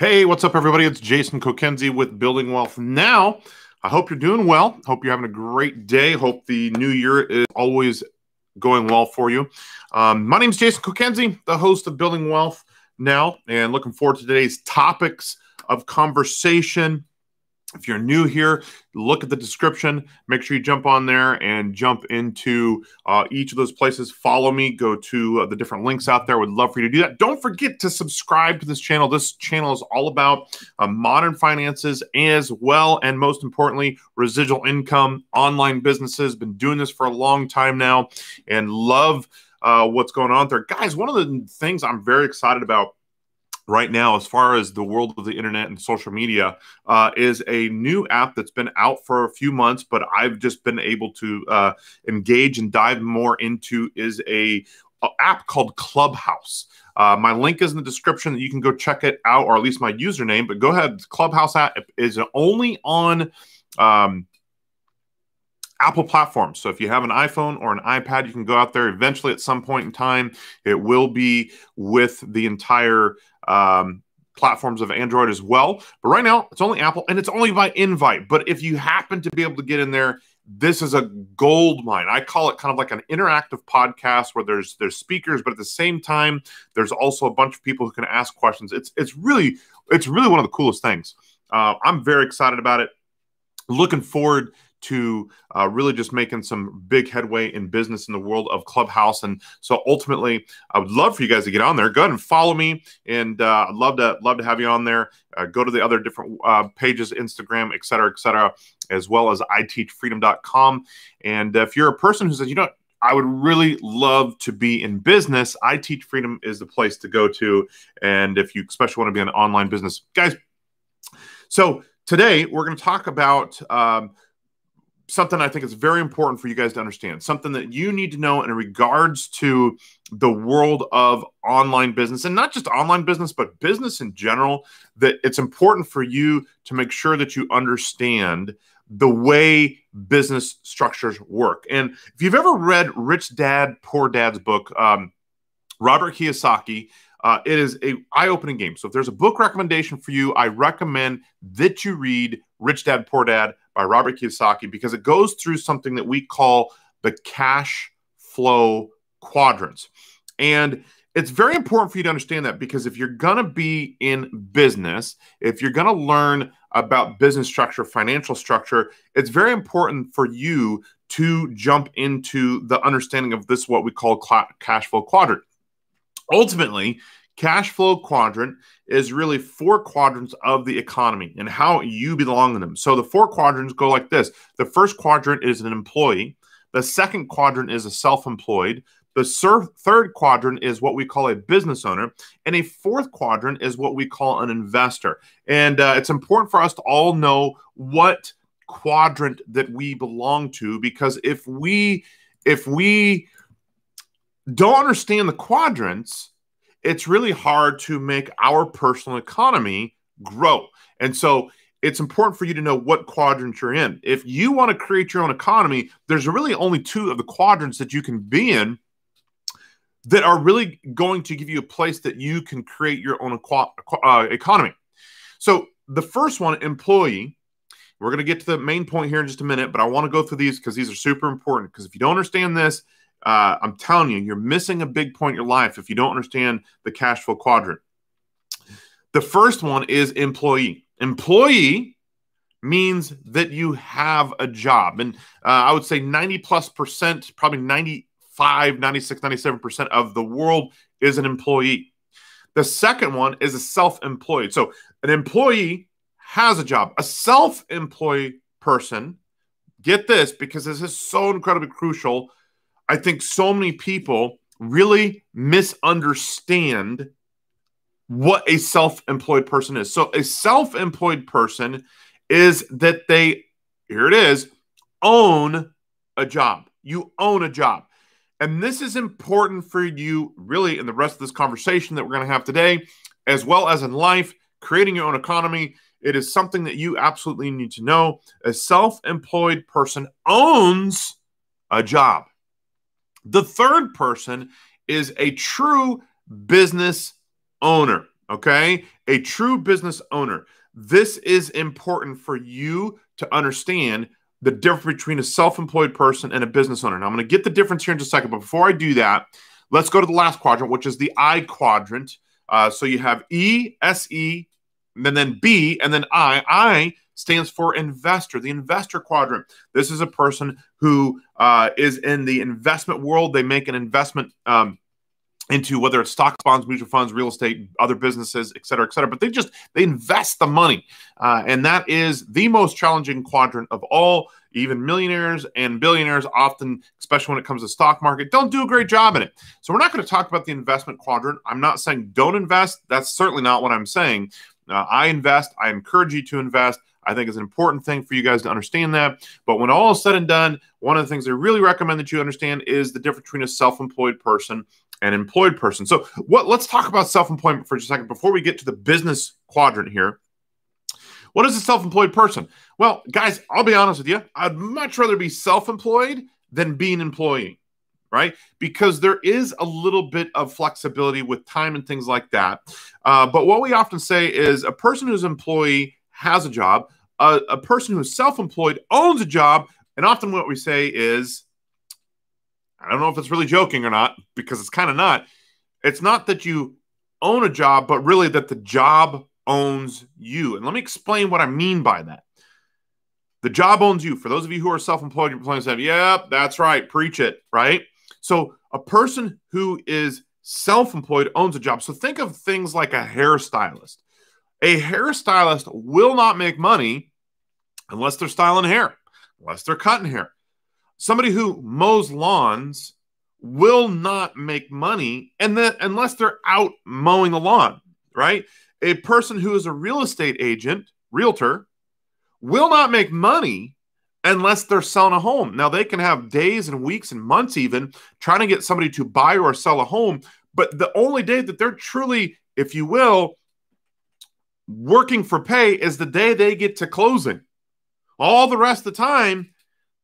Hey, what's up, everybody? It's Jason Kokenzie with Building Wealth Now. I hope you're doing well. Hope you're having a great day. Hope the new year is always going well for you. Um, my name is Jason Kokenzie, the host of Building Wealth Now, and looking forward to today's topics of conversation. If you're new here, look at the description. Make sure you jump on there and jump into uh, each of those places. Follow me. Go to uh, the different links out there. Would love for you to do that. Don't forget to subscribe to this channel. This channel is all about uh, modern finances as well, and most importantly, residual income, online businesses. Been doing this for a long time now, and love uh, what's going on there, guys. One of the things I'm very excited about right now, as far as the world of the internet and social media, uh, is a new app that's been out for a few months, but I've just been able to uh, engage and dive more into. Is a, a app called Clubhouse. Uh, my link is in the description. That you can go check it out, or at least my username. But go ahead. Clubhouse app is only on. Um, Apple platforms. So if you have an iPhone or an iPad, you can go out there. Eventually, at some point in time, it will be with the entire um, platforms of Android as well. But right now, it's only Apple and it's only by invite. But if you happen to be able to get in there, this is a gold mine. I call it kind of like an interactive podcast where there's there's speakers, but at the same time, there's also a bunch of people who can ask questions. It's it's really it's really one of the coolest things. Uh, I'm very excited about it. Looking forward to uh, really just making some big headway in business in the world of Clubhouse. And so ultimately, I would love for you guys to get on there. Go ahead and follow me, and uh, I'd love to love to have you on there. Uh, go to the other different uh, pages, Instagram, et cetera, et cetera, as well as iteachfreedom.com. And if you're a person who says, you know, I would really love to be in business. I Teach Freedom is the place to go to. And if you especially want to be an online business, guys. So today we're going to talk about um, something I think is very important for you guys to understand, something that you need to know in regards to the world of online business and not just online business, but business in general. That it's important for you to make sure that you understand the way business structures work. And if you've ever read Rich Dad, Poor Dad's book, um, Robert Kiyosaki, uh, it is a eye-opening game. So if there's a book recommendation for you, I recommend that you read Rich Dad Poor Dad by Robert Kiyosaki because it goes through something that we call the cash flow quadrants. And it's very important for you to understand that because if you're going to be in business, if you're going to learn about business structure, financial structure, it's very important for you to jump into the understanding of this, what we call cash flow quadrant. Ultimately, cash flow quadrant is really four quadrants of the economy and how you belong in them. So the four quadrants go like this the first quadrant is an employee, the second quadrant is a self employed. The third quadrant is what we call a business owner, and a fourth quadrant is what we call an investor. And uh, it's important for us to all know what quadrant that we belong to because if we if we don't understand the quadrants, it's really hard to make our personal economy grow. And so it's important for you to know what quadrant you're in. If you want to create your own economy, there's really only two of the quadrants that you can be in that are really going to give you a place that you can create your own uh, economy. So the first one, employee. We're going to get to the main point here in just a minute, but I want to go through these because these are super important. Because if you don't understand this, uh, I'm telling you, you're missing a big point in your life if you don't understand the cash flow quadrant. The first one is employee. Employee means that you have a job. And uh, I would say 90 plus percent, probably 95, 96, 97% of the world is an employee. The second one is a self employed. So an employee has a job. A self employed person, get this because this is so incredibly crucial I think so many people really misunderstand what a self employed person is. So, a self employed person is that they, here it is, own a job. You own a job. And this is important for you, really, in the rest of this conversation that we're going to have today, as well as in life, creating your own economy. It is something that you absolutely need to know. A self employed person owns a job. The third person is a true business owner. Okay. A true business owner. This is important for you to understand the difference between a self employed person and a business owner. Now, I'm going to get the difference here in just a second. But before I do that, let's go to the last quadrant, which is the I quadrant. Uh, so you have E, S, E, and then B, and then I. I stands for investor, the investor quadrant. This is a person who uh, is in the investment world. They make an investment um, into whether it's stocks, bonds, mutual funds, real estate, other businesses, et cetera, et cetera. But they just they invest the money, uh, and that is the most challenging quadrant of all. Even millionaires and billionaires often, especially when it comes to stock market, don't do a great job in it. So we're not going to talk about the investment quadrant. I'm not saying don't invest. That's certainly not what I'm saying. Uh, I invest. I encourage you to invest. I think it's an important thing for you guys to understand that. But when all is said and done, one of the things I really recommend that you understand is the difference between a self-employed person and employed person. So, what? Let's talk about self-employment for just a second before we get to the business quadrant here. What is a self-employed person? Well, guys, I'll be honest with you. I'd much rather be self-employed than be an employee, right? Because there is a little bit of flexibility with time and things like that. Uh, but what we often say is a person who's employee has a job. A, a person who's self-employed owns a job, and often what we say is I don't know if it's really joking or not because it's kind of not. It's not that you own a job, but really that the job owns you. And let me explain what I mean by that. The job owns you. For those of you who are self-employed, you're playing "Yep, that's right, preach it." Right. So a person who is self-employed owns a job. So think of things like a hairstylist. A hairstylist will not make money unless they're styling hair, unless they're cutting hair somebody who mows lawns will not make money and then unless they're out mowing the lawn, right? A person who is a real estate agent, realtor, will not make money unless they're selling a home. Now they can have days and weeks and months even trying to get somebody to buy or sell a home, but the only day that they're truly, if you will, working for pay is the day they get to closing. All the rest of the time,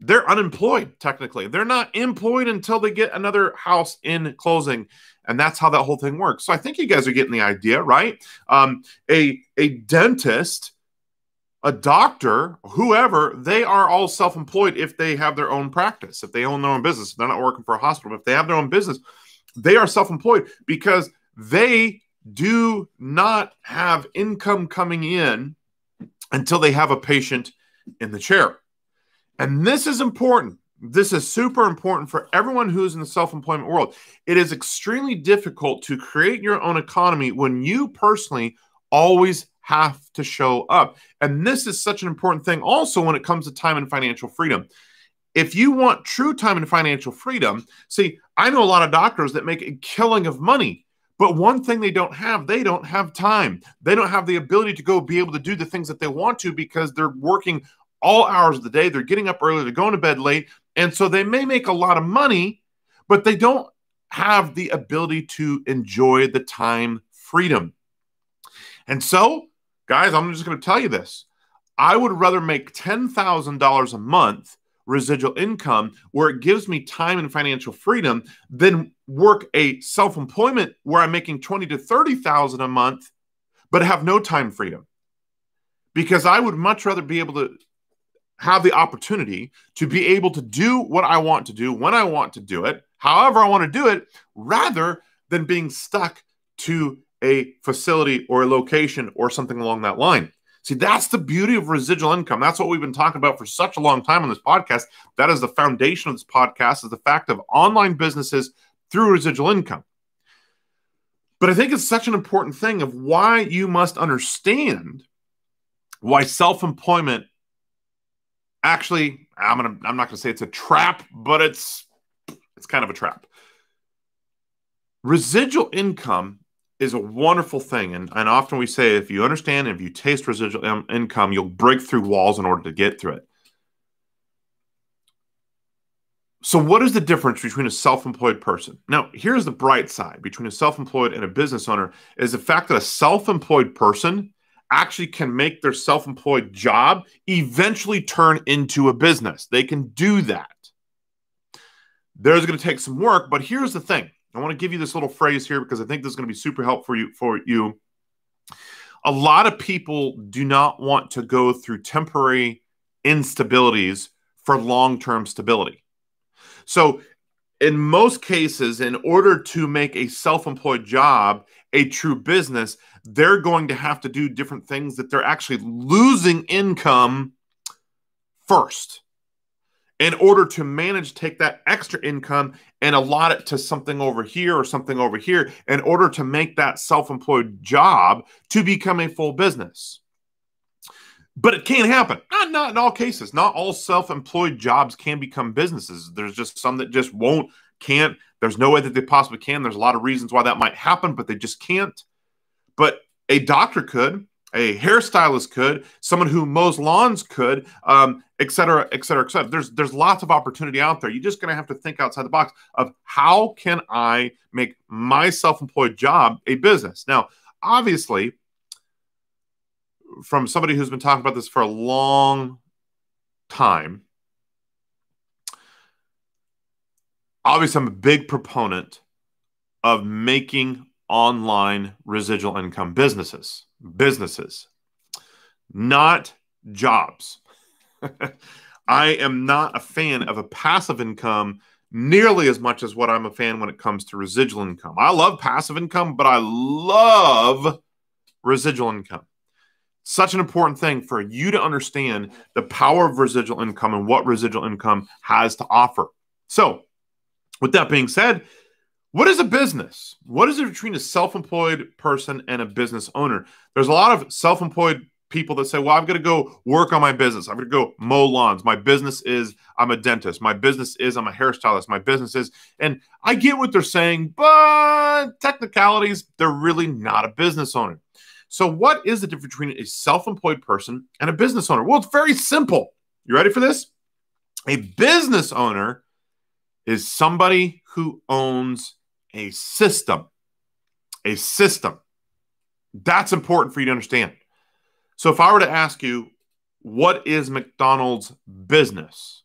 they're unemployed technically. They're not employed until they get another house in closing, and that's how that whole thing works. So I think you guys are getting the idea, right? Um, a a dentist, a doctor, whoever, they are all self-employed if they have their own practice, if they own their own business. They're not working for a hospital. If they have their own business, they are self-employed because they do not have income coming in until they have a patient in the chair. And this is important. This is super important for everyone who's in the self employment world. It is extremely difficult to create your own economy when you personally always have to show up. And this is such an important thing also when it comes to time and financial freedom. If you want true time and financial freedom, see, I know a lot of doctors that make a killing of money but one thing they don't have, they don't have time. They don't have the ability to go be able to do the things that they want to because they're working all hours of the day. They're getting up early, they're going to bed late. And so they may make a lot of money, but they don't have the ability to enjoy the time freedom. And so, guys, I'm just going to tell you this. I would rather make $10,000 a month residual income where it gives me time and financial freedom than work a self-employment where I'm making 20 to 30,000 a month but have no time freedom. Because I would much rather be able to have the opportunity to be able to do what I want to do when I want to do it, however I want to do it, rather than being stuck to a facility or a location or something along that line. See, that's the beauty of residual income. That's what we've been talking about for such a long time on this podcast. That is the foundation of this podcast is the fact of online businesses through residual income. But I think it's such an important thing of why you must understand why self-employment actually i'm gonna i'm not gonna say it's a trap but it's it's kind of a trap residual income is a wonderful thing and, and often we say if you understand if you taste residual income you'll break through walls in order to get through it so what is the difference between a self-employed person now here's the bright side between a self-employed and a business owner is the fact that a self-employed person actually can make their self employed job eventually turn into a business. They can do that. There's going to take some work, but here's the thing. I want to give you this little phrase here because I think this is going to be super helpful for you for you a lot of people do not want to go through temporary instabilities for long term stability. So, in most cases, in order to make a self employed job a true business, they're going to have to do different things that they're actually losing income first in order to manage take that extra income and allot it to something over here or something over here in order to make that self-employed job to become a full business. But it can't happen. Not, not in all cases. Not all self-employed jobs can become businesses. There's just some that just won't can't. There's no way that they possibly can. There's a lot of reasons why that might happen but they just can't. But a doctor could a hairstylist could, someone who mows lawns could, um, et cetera, et cetera, et cetera. There's there's lots of opportunity out there. You're just going to have to think outside the box of how can I make my self-employed job a business. Now, obviously, from somebody who's been talking about this for a long time, obviously, I'm a big proponent of making online residual income businesses businesses, not jobs. I am not a fan of a passive income nearly as much as what I'm a fan when it comes to residual income. I love passive income, but I love residual income. Such an important thing for you to understand the power of residual income and what residual income has to offer. So, with that being said, what is a business? What is it between a self employed person and a business owner? There's a lot of self employed people that say, Well, I'm going to go work on my business. I'm going to go mow lawns. My business is I'm a dentist. My business is I'm a hairstylist. My business is, and I get what they're saying, but technicalities, they're really not a business owner. So, what is the difference between a self employed person and a business owner? Well, it's very simple. You ready for this? A business owner is somebody who owns a system. A system. That's important for you to understand. So, if I were to ask you, what is McDonald's business?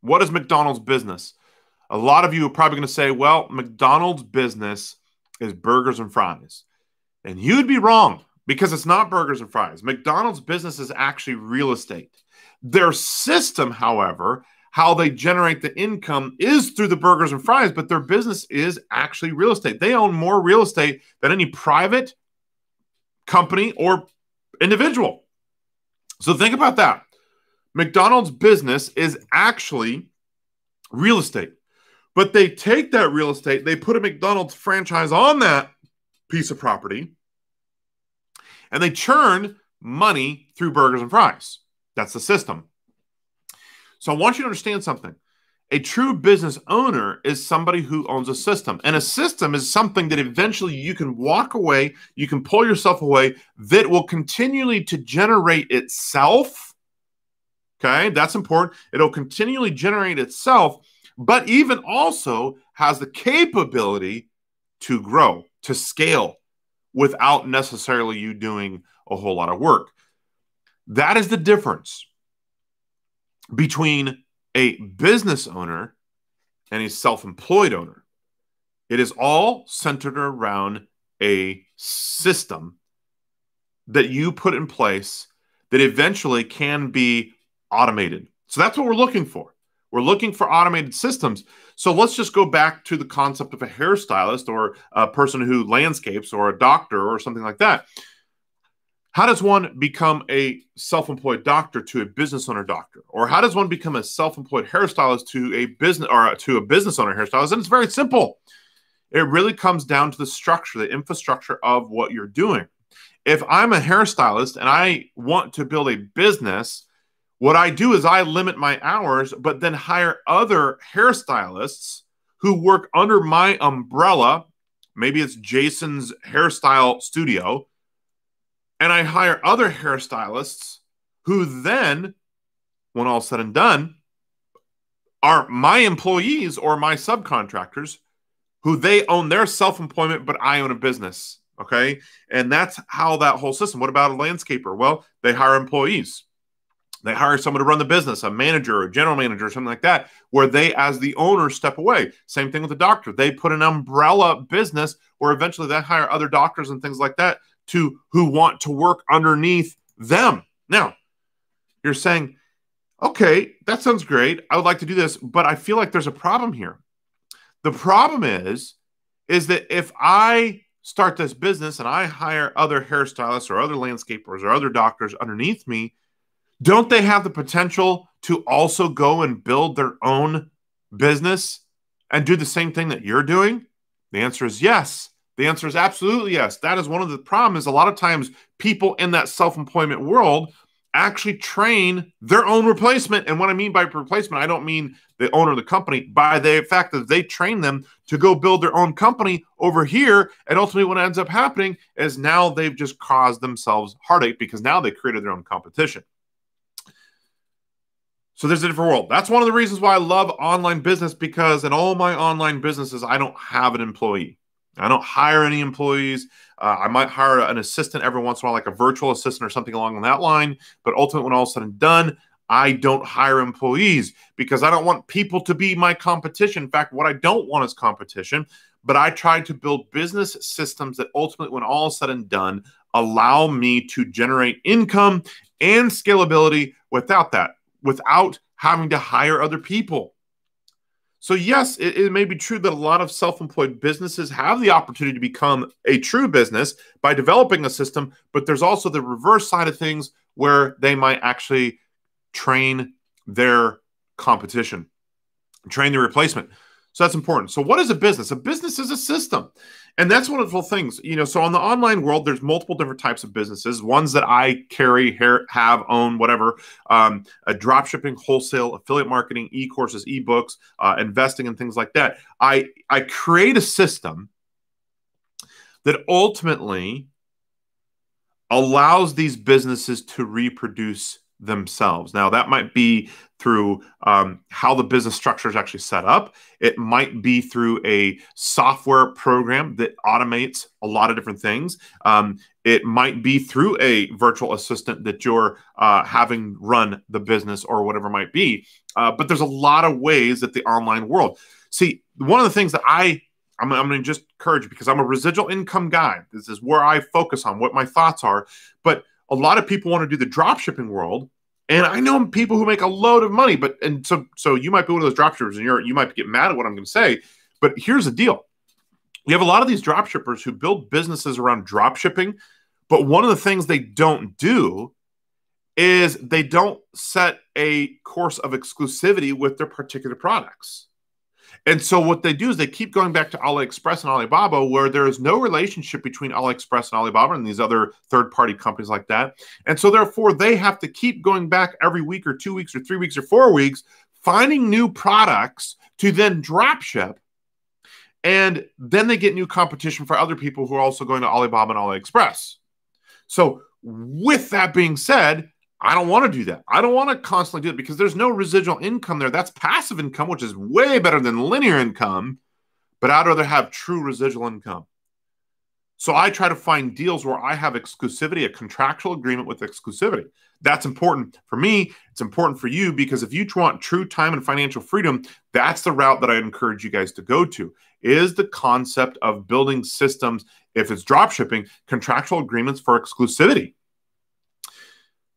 What is McDonald's business? A lot of you are probably going to say, well, McDonald's business is burgers and fries. And you'd be wrong because it's not burgers and fries. McDonald's business is actually real estate. Their system, however, how they generate the income is through the burgers and fries, but their business is actually real estate. They own more real estate than any private company or individual. So think about that. McDonald's business is actually real estate, but they take that real estate, they put a McDonald's franchise on that piece of property, and they churn money through burgers and fries. That's the system. So I want you to understand something. A true business owner is somebody who owns a system. And a system is something that eventually you can walk away, you can pull yourself away, that will continually to generate itself. Okay, that's important. It'll continually generate itself, but even also has the capability to grow, to scale without necessarily you doing a whole lot of work. That is the difference between a business owner and a self employed owner. It is all centered around a system that you put in place that eventually can be automated. So that's what we're looking for. We're looking for automated systems. So let's just go back to the concept of a hairstylist or a person who landscapes or a doctor or something like that. How does one become a self employed doctor to a business owner doctor? Or how does one become a self employed hairstylist to a business or uh, to a business owner hairstylist? And it's very simple. It really comes down to the structure, the infrastructure of what you're doing. If I'm a hairstylist and I want to build a business, what I do is I limit my hours, but then hire other hairstylists who work under my umbrella. Maybe it's Jason's hairstyle studio and I hire other hairstylists who then, when all said and done, are my employees or my subcontractors who they own their self employment, but I own a business. Okay. And that's how that whole system. What about a landscaper? Well, they hire employees. They hire someone to run the business, a manager, a general manager, or something like that, where they, as the owner, step away. Same thing with the doctor. They put an umbrella business where eventually they hire other doctors and things like that to who want to work underneath them. Now, you're saying, okay, that sounds great. I would like to do this, but I feel like there's a problem here. The problem is, is that if I start this business and I hire other hairstylists or other landscapers or other doctors underneath me, don't they have the potential to also go and build their own business and do the same thing that you're doing? The answer is yes. The answer is absolutely yes. That is one of the problems. A lot of times, people in that self employment world actually train their own replacement. And what I mean by replacement, I don't mean the owner of the company, by the fact that they train them to go build their own company over here. And ultimately, what ends up happening is now they've just caused themselves heartache because now they created their own competition. So there's a different world. That's one of the reasons why I love online business because in all my online businesses, I don't have an employee. I don't hire any employees. Uh, I might hire an assistant every once in a while, like a virtual assistant or something along that line. But ultimately, when all is said and done, I don't hire employees because I don't want people to be my competition. In fact, what I don't want is competition. But I try to build business systems that ultimately, when all is said and done, allow me to generate income and scalability without that without having to hire other people. So, yes, it, it, may be true that a lot of self employed businesses have the opportunity to become a true business by developing a system, but there's also the reverse side of things where they might actually train their competition, train the replacement. So, that's important. So, what is a business? A business is a system. And that's one of the things, you know. So on the online world, there's multiple different types of businesses. Ones that I carry, have, own, whatever. Um, a drop shipping, wholesale, affiliate marketing, e-courses, e-books, uh, investing, and things like that. I I create a system that ultimately allows these businesses to reproduce themselves. Now, that might be through um, how the business structure is actually set up. It might be through a software program that automates a lot of different things. Um, it might be through a virtual assistant that you're uh, having run the business or whatever might be. Uh, but there's a lot of ways that the online world. See, one of the things that I I'm, I'm going to just encourage because I'm a residual income guy. This is where I focus on what my thoughts are. But a lot of people want to do the drop shipping world and I know people who make a load of money, but and so so you might be one of those dropshippers, and you're you might get mad at what I'm going to say. But here's the deal: we have a lot of these dropshippers who build businesses around drop shipping, but one of the things they don't do is they don't set a course of exclusivity with their particular products. And so what they do is they keep going back to AliExpress and Alibaba, where there is no relationship between AliExpress and Alibaba and these other third-party companies like that. And so therefore they have to keep going back every week or two weeks or three weeks or four weeks, finding new products to then drop ship. And then they get new competition for other people who are also going to Alibaba and AliExpress. So with that being said, I don't want to do that. I don't want to constantly do it because there's no residual income there. That's passive income, which is way better than linear income, but I'd rather have true residual income. So I try to find deals where I have exclusivity, a contractual agreement with exclusivity. That's important for me. It's important for you because if you want true time and financial freedom, that's the route that I encourage you guys to go to. Is the concept of building systems, if it's drop shipping, contractual agreements for exclusivity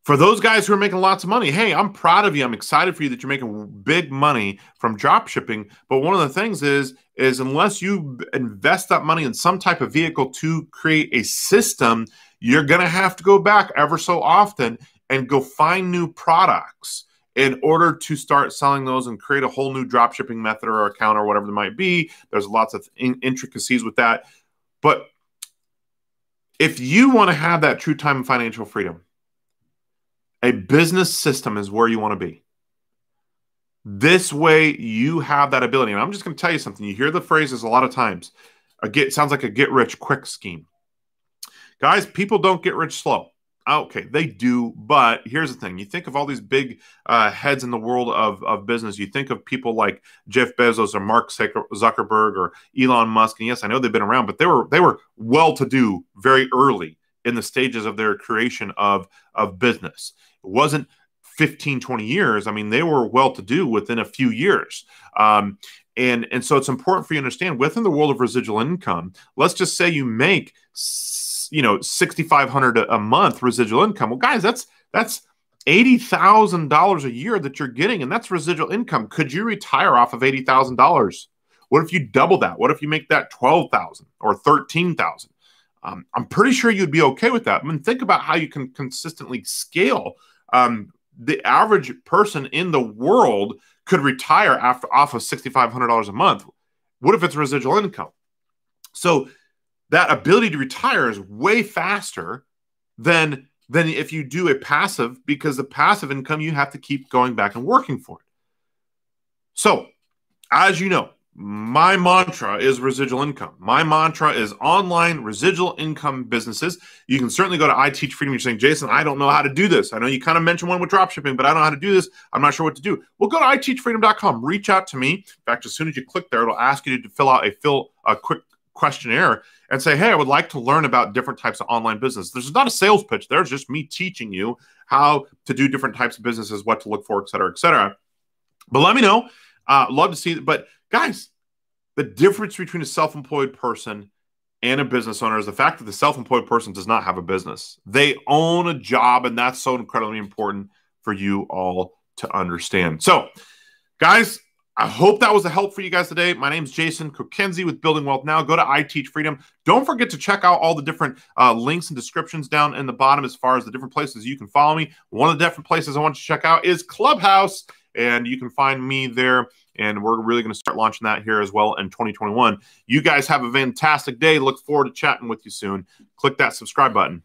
for those guys who are making lots of money, hey, I'm proud of you. I'm excited for you that you're making big money from drop shipping. But one of the things is, is unless you invest that money in some type of vehicle to create a system, you're going to have to go back ever so often and go find new products in order to start selling those and create a whole new drop shipping method or account or whatever it might be. There's lots of in- intricacies with that. But if you want to have that true time and financial freedom, a business system is where you want to be. This way, you have that ability. And I'm just going to tell you something. You hear the phrases a lot of times. A get sounds like a get rich quick scheme. Guys, people don't get rich slow. Okay, they do, but here's the thing: you think of all these big uh, heads in the world of, of business. You think of people like Jeff Bezos or Mark Zuckerberg or Elon Musk, and yes, I know they've been around, but they were they were well to do very early in the stages of their creation of of business. It wasn't 15, 20 years. I mean, they were well to do within a few years. Um, And, and so it's important for you to understand within the world of residual income, let's just say you make you know 6500 a month residual income. Well, guys, that's that's $80,000 a year that you're getting and that's residual income. Could you retire off of $80,000? What if you double that? What if you make that 12,000 or 13,000? Um, I'm pretty sure you'd be okay with that. I mean, think about how you can consistently scale. Um, the average person in the world could retire after off of $6,500 a month. What if it's residual income? So that ability to retire is way faster than than if you do a passive because the passive income you have to keep going back and working for it. So, as you know, my mantra is residual income. My mantra is online residual income businesses. You can certainly go to I Teach Freedom. You're saying, Jason, I don't know how to do this. I know you kind of mentioned one with dropshipping, but I don't know how to do this. I'm not sure what to do. Well, go to iteachfreedom.com. Reach out to me. In fact, as soon as you click there, it'll ask you to fill out a fill a quick questionnaire and say, hey, I would like to learn about different types of online business. There's not a sales pitch. There's just me teaching you how to do different types of businesses, what to look for, et cetera, et cetera. But let me know. Uh, love to see. But guys, the difference between a self-employed person and a business owner is the fact that the self-employed person does not have a business. They own a job, and that's so incredibly important for you all to understand. So, guys, I hope that was a help for you guys today. My name is Jason Kokenzie with Building Wealth Now. Go to I Teach Freedom. Don't forget to check out all the different uh, links and descriptions down in the bottom as far as the different places you can follow me. One of the different places I want you to check out is Clubhouse, and you can find me there. And we're really going to start launching that here as well in 2021. You guys have a fantastic day. Look forward to chatting with you soon. Click that subscribe button.